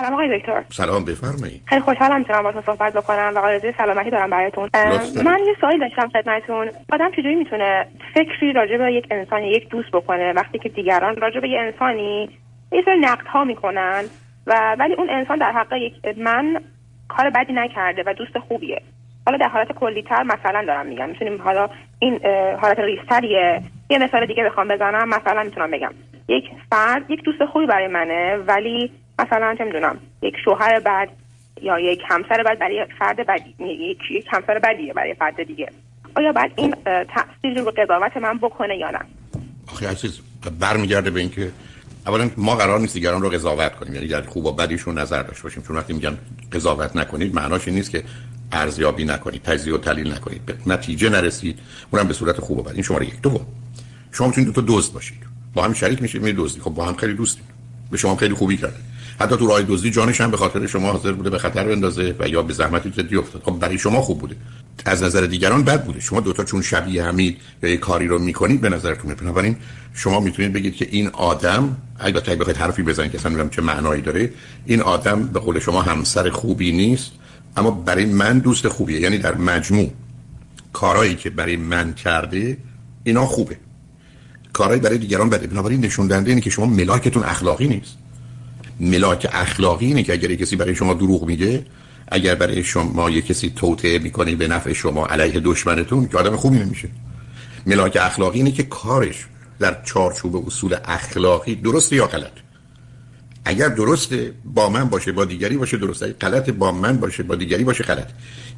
سلام آقای دکتر. سلام بفرمایید. خیلی خوشحالم می‌تونم باهاتون صحبت بکنم و آرزوی سلامتی دارم براتون. من یه سوالی داشتم خدمتتون. آدم چجوری می‌تونه فکری راجع به یک انسان یک دوست بکنه وقتی که دیگران راجع به یه انسانی یه سری نقد ها می‌کنن و ولی اون انسان در حق یک من کار بدی نکرده و دوست خوبیه. حالا در حالت کلیتر مثلا دارم میگم. می‌تونیم حالا این حالت ریستریه. یه مثال دیگه بخوام بزنم مثلا می‌تونم بگم. یک فرد یک دوست خوبی برای منه ولی مثلا چه می‌دونم یک شوهر بد یا یک همسر بد برای فرد بدی یک یک همسر بدیه برای فرد دیگه. آیا بعد این تاثیر رو قضاوت من بکنه یا نه؟ آخه عزیز برمیگرده به اینکه اولا ما قرار نیست دیگران رو قضاوت کنیم. یعنی در خوب و بدیشون نظر داشته باشیم. چون وقتی میگن قضاوت نکنید معناش این نیست که ارزیابی نکنید تجزیه و تحلیل نکنید. به نتیجه نرسید اونم به صورت خوب و بد. این شماره یک. دوم شما می‌تونید دو تا دوست باشید. با هم شریک میشید می دزدی خب با هم خیلی دوستید به شما خیلی خوبی کرده. حتی تو راه دزدی جانش هم به خاطر شما حاضر بوده به خطر بندازه و یا به زحمتی جدی افتاد خب برای شما خوب بوده. از نظر دیگران بد بوده. شما دوتا چون شبیه همید یا یه کاری رو می‌کنید به نظرتون بنابراین شما می‌تونید بگید که این آدم البته اگه بخواید حرفی بزنید که اصلا چه معنایی داره این آدم به قول شما همسر خوبی نیست اما برای من دوست خوبیه. یعنی در مجموع کارهایی که برای من کرده اینا خوبه. کارهایی برای دیگران بده. بنابراین نشون دهنده اینه که شما ملاکتون اخلاقی نیست. ملاک اخلاقی اینه که اگر کسی برای شما دروغ میگه اگر برای شما یه کسی توطعه می‌کنه به نفع شما علیه دشمنتون که آدم خوبی نمیشه. ملاک اخلاقی اینه که کارش در چارچوب اصول اخلاقی درست یا غلط؟ اگر درسته با من باشه با دیگری باشه درست اگر غلط با من باشه با دیگری باشه غلط.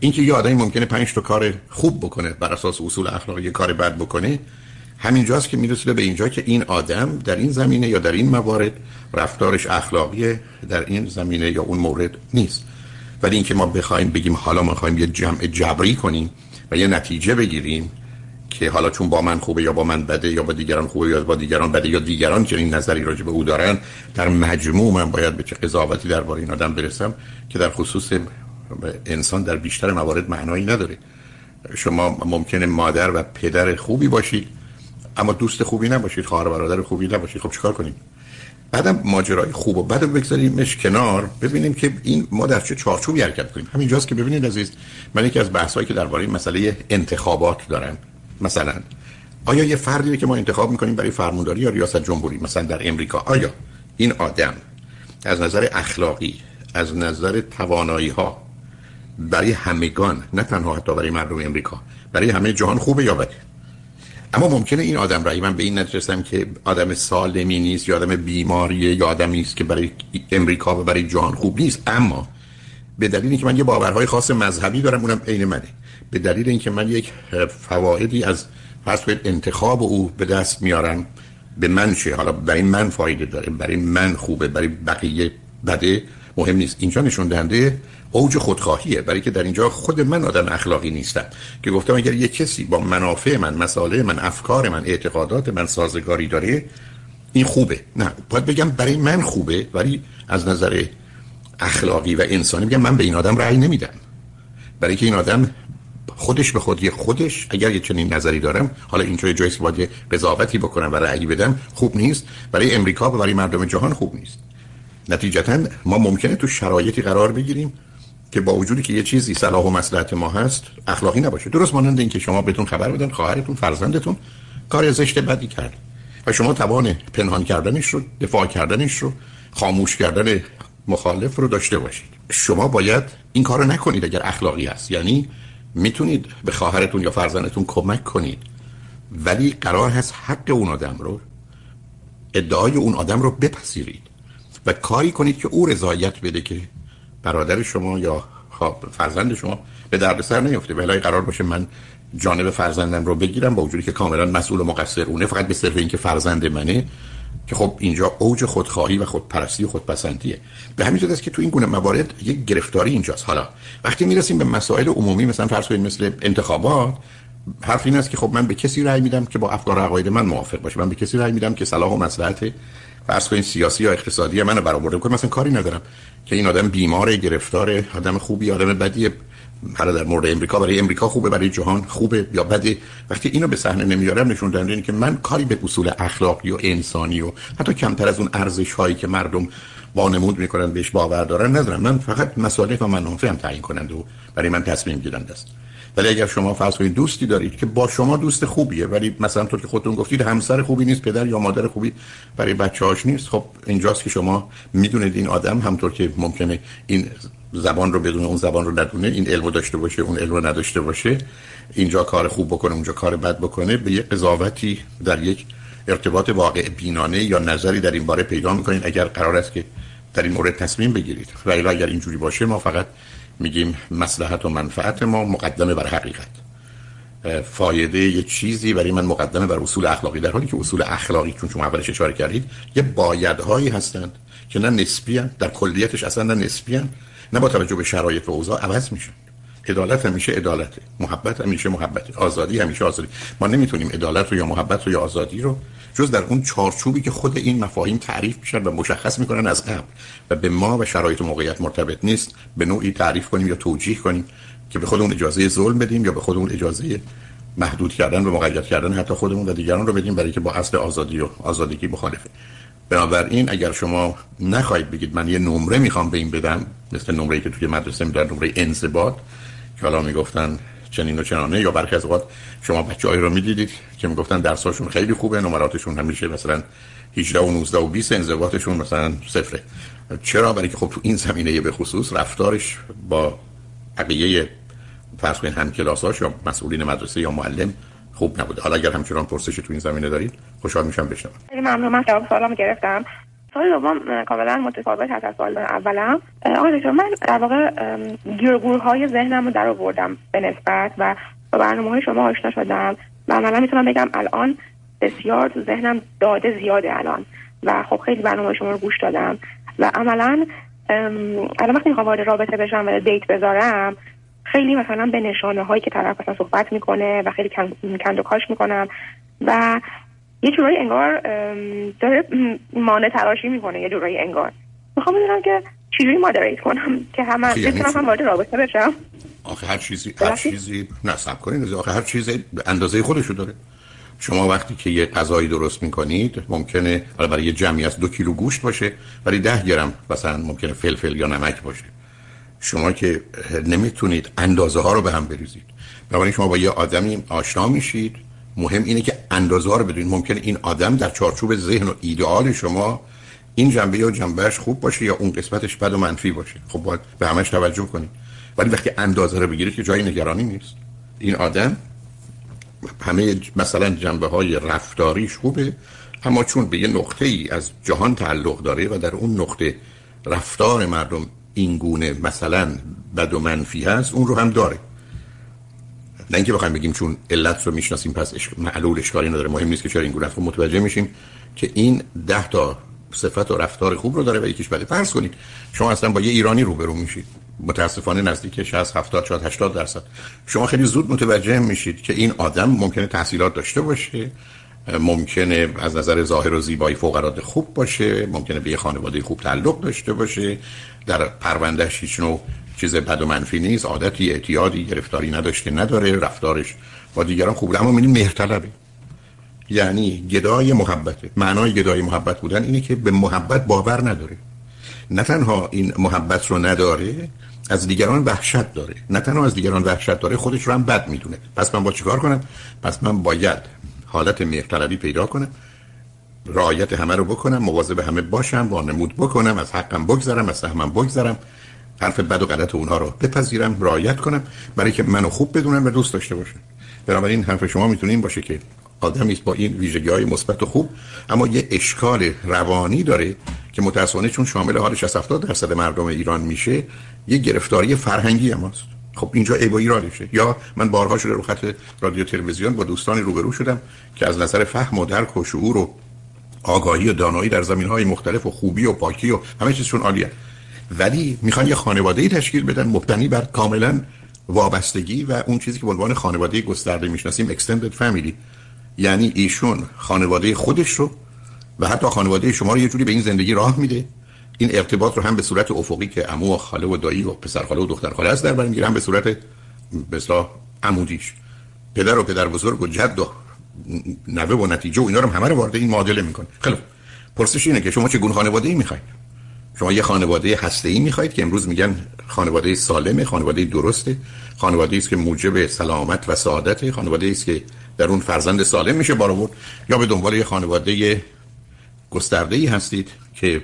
اینکه یه آدمی ممکنه پنج تا کار خوب بکنه بر اساس اصول اخلاقی کار بد بکنه همینجاست که می‌رسه به اینجا که این آدم در این زمینه یا در این موارد رفتارش اخلاقی در این زمینه یا اون مورد نیست. ولی اینکه ما بخوایم بگیم حالا ما خواهیم یه جمع جبری کنیم و یه نتیجه بگیریم که حالا چون با من خوبه یا با من بده یا با دیگران خوبه یا با دیگران بده یا دیگران چنین نظری راجع به او دارن در مجموع من باید به چه قضاوتی درباره این آدم برسم که در خصوص انسان در بیشتر موارد معنایی نداره. شما ممکنه مادر و پدر خوبی باشید اما دوست خوبی نباشید خواهر برادر خوبی نباشید. خب چیکار کنیم؟ بعدم ماجرای خوب و بعد بگذاریمش کنار ببینیم که این ما در چه چارچوبی حرکت کنیم. همینجاست که ببینید عزیز من یکی از بحثایی که درباره مسئله انتخابات دارم مثلا آیا یه فردی که ما انتخاب می‌کنیم برای فرمانداری یا ریاست جمهوری؟ مثلا در امریکا. آیا این آدم از نظر اخلاقی از نظر توانایی ها برای همگان نه تنها حتی برای مردم امریکا برای همه جهان خوبه یا بده؟ اما ممکنه این آدم رایی من به این نتیجه که آدم سالمی نیست یا آدم بیماریه یا آدمی است که برای امریکا و برای جهان خوب نیست. اما به دلیلی که من یه باورهای خاص مذهبی دارم اونم عین منه. به دلیل اینکه من یک فوایدی از فرض انتخاب او به دست میارم به من چه؟ حالا برای من فایده داره برای من خوبه برای بقیه بده. مهم نیست. اینجا نشون دهنده اوج خودخواهیه برای که در اینجا خود من آدم اخلاقی نیستم. که گفتم اگر یه کسی با منافع من مسائل من افکار من اعتقادات من سازگاری داره این خوبه. نه باید بگم برای من خوبه ولی از نظر اخلاقی و انسانی بگم من به این آدم رأی نمیدم. برای که این آدم خودش به خودی خودش اگر یه چنین نظری دارم حالا اینجا جایی که باید قضاوتی بکنم و رأی بدم خوب نیست. برای امریکا و برای مردم جهان خوب نیست. نتیجتا ما ممکنه تو شرایطی قرار بگیریم که با وجودی که یه چیزی صلاح و مصلحت ما هست اخلاقی نباشه. درست مانند اینکه شما بهتون خبر بدن خواهرتون فرزندتون کار زشت بدی کرد و شما توان پنهان کردنش رو دفاع کردنش رو خاموش کردن مخالف رو داشته باشید. شما باید این کارو نکنید اگر اخلاقی هست. یعنی می‌تونید به خواهرتون یا فرزندتون کمک کنید ولی قرار هست حق اون آدم رو ادعای اون آدم رو بپذیرید. و کاری کنید که او رضایت بده که برادر شما یا فرزند شما به دردسر نیفته. ولی قرار باشه من جانب فرزندم رو بگیرم با وجودی که کاملا مسئول و مقصر اونه فقط به صرف اینکه فرزند منه که خب اینجا اوج خودخواهی و خودپرستی و خودپسندیه. به همین است که تو این گونه موارد یک گرفتاری اینجاست. حالا وقتی می‌رسیم به مسائل عمومی مثلا فرض کنید مثل انتخابات حرف این است که خب من به کسی رأی میدم که با افکار عقاید من موافق باشه. من به کسی رأی میدم که صلاح و مصلحت فرض کنید سیاسی یا اقتصادی منو برآورده کنه مثلا کاری ندارم که این آدم بیمار گرفتار آدم خوبی آدم بدی حالا در مورد امریکا برای امریکا خوبه برای جهان خوبه یا بده. وقتی اینو به صحنه نمیارم نشون اینه که من کاری به اصول اخلاقی و انسانی و حتی کمتر از اون ارزش هایی که مردم وانمود می‌کنن بهش باور دارن ندارم. من فقط مصالح و منافع هم تعیین کننده و برای من تصمیم گیرنده است. ولی اگر شما فرض کنید دوستی دارید که با شما دوست خوبیه ولی مثلا طور که خودتون گفتید همسر خوبی نیست پدر یا مادر خوبی برای بچه‌هاش نیست خب اینجاست که شما می‌دونید این آدم همطور که ممکنه این زبان رو بدون اون زبان رو ندونه این علم داشته باشه اون علم نداشته باشه اینجا کار خوب بکنه اونجا کار بد بکنه به یک قضاوتی در یک ارتباط واقع بینانه یا نظری در این باره پیدا می‌کنید اگر قرار است که در این مورد تصمیم بگیرید. و اگر اینجوری باشه ما فقط میگیم مسلحت و منفعت ما مقدمه بر حقیقت. فایده یه چیزی برای من مقدمه بر اصول اخلاقی در حالی که اصول اخلاقی چون شما اولش اشاره کردید یه بایدهایی هستند که نه نسبی در کلیتش اصلا نه نسبی نه با توجه به شرایط و اوضاع عوض میشه. عدالت همیشه عدالته محبت همیشه محبته آزادی همیشه آزادی. ما نمی‌تونیم عدالت رو یا محبت رو یا آزادی رو جز در اون چارچوبی که خود این مفاهیم تعریف میشن و مشخص می‌کنن از قبل و به ما و شرایط و موقعیت مرتبط نیست به نوعی تعریف کنیم یا توجیه کنیم که به خودمون اجازه ظلم بدیم یا به خودمون اجازه محدود کردن و مقید کردن حتی خودمون و دیگران رو بدیم برای که با اصل آزادی و آزادگی مخالفه. بنابراین اگر شما نخواهید بگید من یه نمره می‌خوام به این بدم مثل نمره که توی مدرسه میدن نمره انضباط که حالا می‌گفتن چنین و چنانه یا برخی از اوقات شما بچه‌ای رو می‌دیدید که می‌گفتن درساشون خیلی خوبه نمراتشون همیشه مثلا 18 و 19 و 20 انضباطشون مثلا صفره. چرا؟ برای که خب تو این زمینه به خصوص رفتارش با بقیه فرض کنید هم کلاساش یا مسئولین مدرسه یا معلم خوب نبوده. حالا اگر همچنان پرسش تو این زمینه دارید خوشحال میشم بشنوم. خیلی ممنون. من جواب سوالم گرفتم. سوال دوم کاملا متفاوت هست از سوال اولم. آقای دکتر من در واقع گیرگور های ذهنم رو در آوردم به نسبت و با برنامه های شما آشنا شدم و عملا می‌تونم بگم الان بسیار تو ذهنم داده زیاده الان و خب خیلی برنامه شما رو گوش دادم و عملا الان وقتی می‌خوام وارد رابطه بشم و دیت بذارم خیلی مثلا به نشانه هایی که طرف مثلا صحبت می‌کنه و خیلی کند و کاش می‌کنم و یه جورایی انگار داره مانع تراشی می‌کنه یه جورایی انگار. می‌خوام بدونم که چجوری مادریت کنم که همه بتونم هم وارد رابطه بشم. آخه هر چیزی هر چیزی نصب کنید. آخه هر چیزی اندازه خودشو داره. شما وقتی که یه غذایی درست می‌کنید ممکنه برای یه جمعی از دو کیلو گوشت باشه ولی ده گرم مثلا ممکنه فلفل یا نمک باشه. شما که نمی‌تونید اندازه ها رو به هم بریزید. بنابراین شما با یه آدمی آشنا میشید. مهم اینه که اندازه رو بدونید. ممکنه این آدم در چارچوب ذهن و ایدئال شما این جنبه یا جنبهش خوب باشه یا اون قسمتش بد و منفی باشه. خب باید به همش توجه کنید. ولی وقتی اندازه رو بگیرید که جای نگرانی نیست. این آدم همه مثلا جنبه های رفتاریش خوبه اما چون به یه نقطه ای از جهان تعلق داره و در اون نقطه رفتار مردم این گونه مثلا بد و منفی هست اون رو هم داره. نه اینکه بخوایم بگیم چون علت رو می‌شناسیم پس معلول اشکالی نداره. مهم نیست که چرا این گونه است متوجه میشیم که این ده تا صفت و رفتار خوب رو داره و یکیش بده فرض کنید. شما اصلا با یه ایرانی روبرو میشید. متاسفانه نزدیک 60 70 شاید 80 درصد. شما خیلی زود متوجه میشید که این آدم ممکنه تحصیلات داشته باشه ممکنه از نظر ظاهر و زیبایی فوق العاده خوب باشه ممکنه به یه خانواده خوب تعلق داشته باشه در پروندهش هیچ نوع چیز بد و منفی نیست عادتی اعتیادی گرفتاری نداشته نداره رفتارش با دیگران خوب. اما می‌بینیم مهرطلبه. یعنی گدای محبته. معنای گدای محبت بودن اینه که به محبت باور نداره. نه تنها این محبت رو نداره از دیگران وحشت داره. نه تنها از دیگران وحشت داره خودش رو هم بد می‌دونه. پس من با چیکار کنم؟ پس من باید حالت مهرطلبی پیدا کنم رعایت همه رو بکنم مواظب همه باشم با نمود بکنم از حقم بگذرم از سهمم بگذرم. حرف بد و غلط اونها رو بپذیرم رعایت کنم برای که منو خوب بدونن و دوست داشته باشن. بنابراین حرف شما می‌تونه این باشه که آدمی است با این ویژگی های مثبت و خوب اما یه اشکال روانی داره که متأسفانه چون شامل حال 60 70 درصد مردم ایران میشه یه گرفتاری فرهنگی هم هست. خب اینجا عیب و ایرادشه یا من بارها شده رو خط رادیو تلویزیون با دوستانی روبرو شدم که از نظر فهم و درک و شعور و آگاهی و دانایی در زمین های مختلف و خوبی و پاکی و همه چیزشون عالیه. ولی می‌خوان یه خانواده تشکیل بدن مبتنی بر کاملا وابستگی و اون چیزی که به عنوان خانواده گسترده می‌شناسیم extended family. یعنی ایشون خانواده خودش رو و حتی خانواده شما رو یه جوری به این زندگی راه میده. این ارتباط رو هم به صورت افقی که عمو و خاله و دایی و پسر خاله و دختر خاله است در بر می‌گیره هم به صورت به عمودیش. پدر و پدر بزرگ و جد و نوه و نتیجه و اینا رو همه رو وارد این معادله می‌کنه. خیلی پرسش اینه که شما چه گونه خانواده ای می‌خواید؟ شما یه خانواده هسته ای می‌خواید که امروز میگن خانواده سالمه خانواده درسته. خانواده است که موجب سلامت و سعادت خانواده است که در اون فرزند سالم میشه بار یا به دنبال یه خانواده گسترده ای هستید که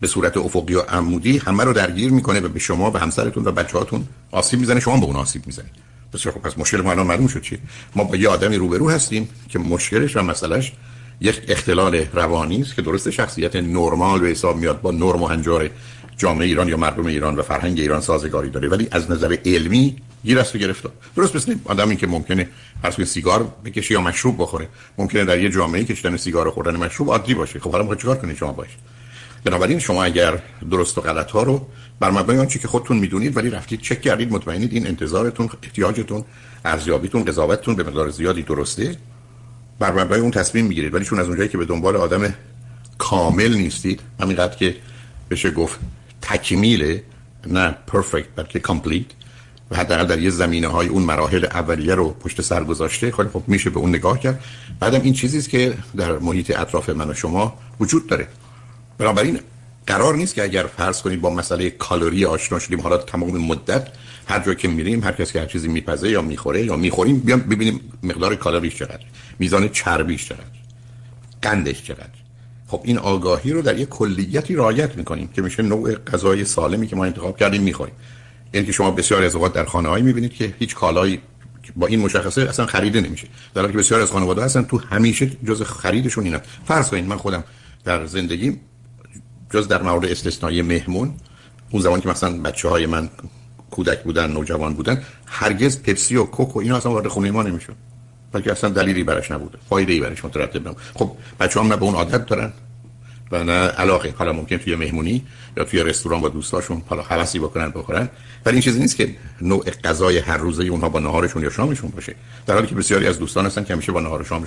به صورت افقی و عمودی همه رو درگیر می‌کنه و به شما و همسرتون و بچه‌هاتون آسیب می‌زنه. شما به اون آسیب می‌زنید. بسیار خب پس مشکل ما الان معلوم شد چی ما با یه آدمی روبرو هستیم که مشکلش و مسئلهش یک اختلال روانی است که درست شخصیت نرمال به حساب میاد با نرم و هنجار جامعه ایران یا مردم ایران و فرهنگ ایران سازگاری داره. ولی از نظر علمی گیر است و گرفتار. درست مثل آدمی که ممکنه فرض سیگار بکشه یا مشروب بخوره. ممکنه در یه جامعه کشیدن سیگار و خوردن مشروب عادی باشه. خب حالا چیکار کنید شما باشه بنابراین شما اگر درست و غلط ها رو بر مبنای آنچه که خودتون می‌دونید ولی رفتید چک کردید مطمئنید این انتظارتون احتیاجتون ارزیابیتون قضاوتتون به مقدار زیادی درسته. بر مبنای اون تصمیم می‌گیرید. ولی چون از اونجایی که به دنبال آدم کامل نیستید همینقدر که بشه گفت تکمیله نه perfect بلکه complete و حداقل در یه زمینه های اون مراحل اولیه رو پشت سر گذاشته. خیلی خب میشه به اون نگاه کرد. بعدم این چیزی که در محیط اطراف من و شما وجود داره. بنابراین قرار نیست که اگر فرض کنید با مسئله کالری آشنا شدیم حالا تمام مدت هر جا که میریم هر کس که هر چیزی میپزه یا می‌خوره یا می‌خوریم بیام ببینیم مقدار کالریش چقدر میزان چربیش چقدر قندش چقدر. خب این آگاهی رو در یک کلیتی رعایت می‌کنیم که میشه نوع غذای سالمی که ما انتخاب کردیم می‌خوریم. یعنی که شما بسیار از اوقات در خانه هایی می‌بینید که هیچ کالایی با این مشخصه اصلا خریده نمیشه. در حالی که بسیار از خانواده هستن تو همیشه جز خریدشون اینا. فرض کنید من خودم در زندگی جز در مورد استثنایی مهمون اون زمان که مثلا بچه های من کودک بودن نوجوان بودن هرگز پپسی و کوک و اینا اصلا وارد خونه ما نمیشون بلکه اصلا دلیلی براش نبوده فایده ای براش مترتب نبود. خب بچه هم نه به اون عادت دارن و نه علاقه. حالا ممکن توی مهمونی یا توی رستوران با دوستاشون حالا حواسی بکنن بخورن. ولی این چیزی نیست که نوع غذای هر روزه اونها با نهارشون یا شامشون باشه. در حالی که بسیاری از دوستان هستن که همیشه با نهار و شامشون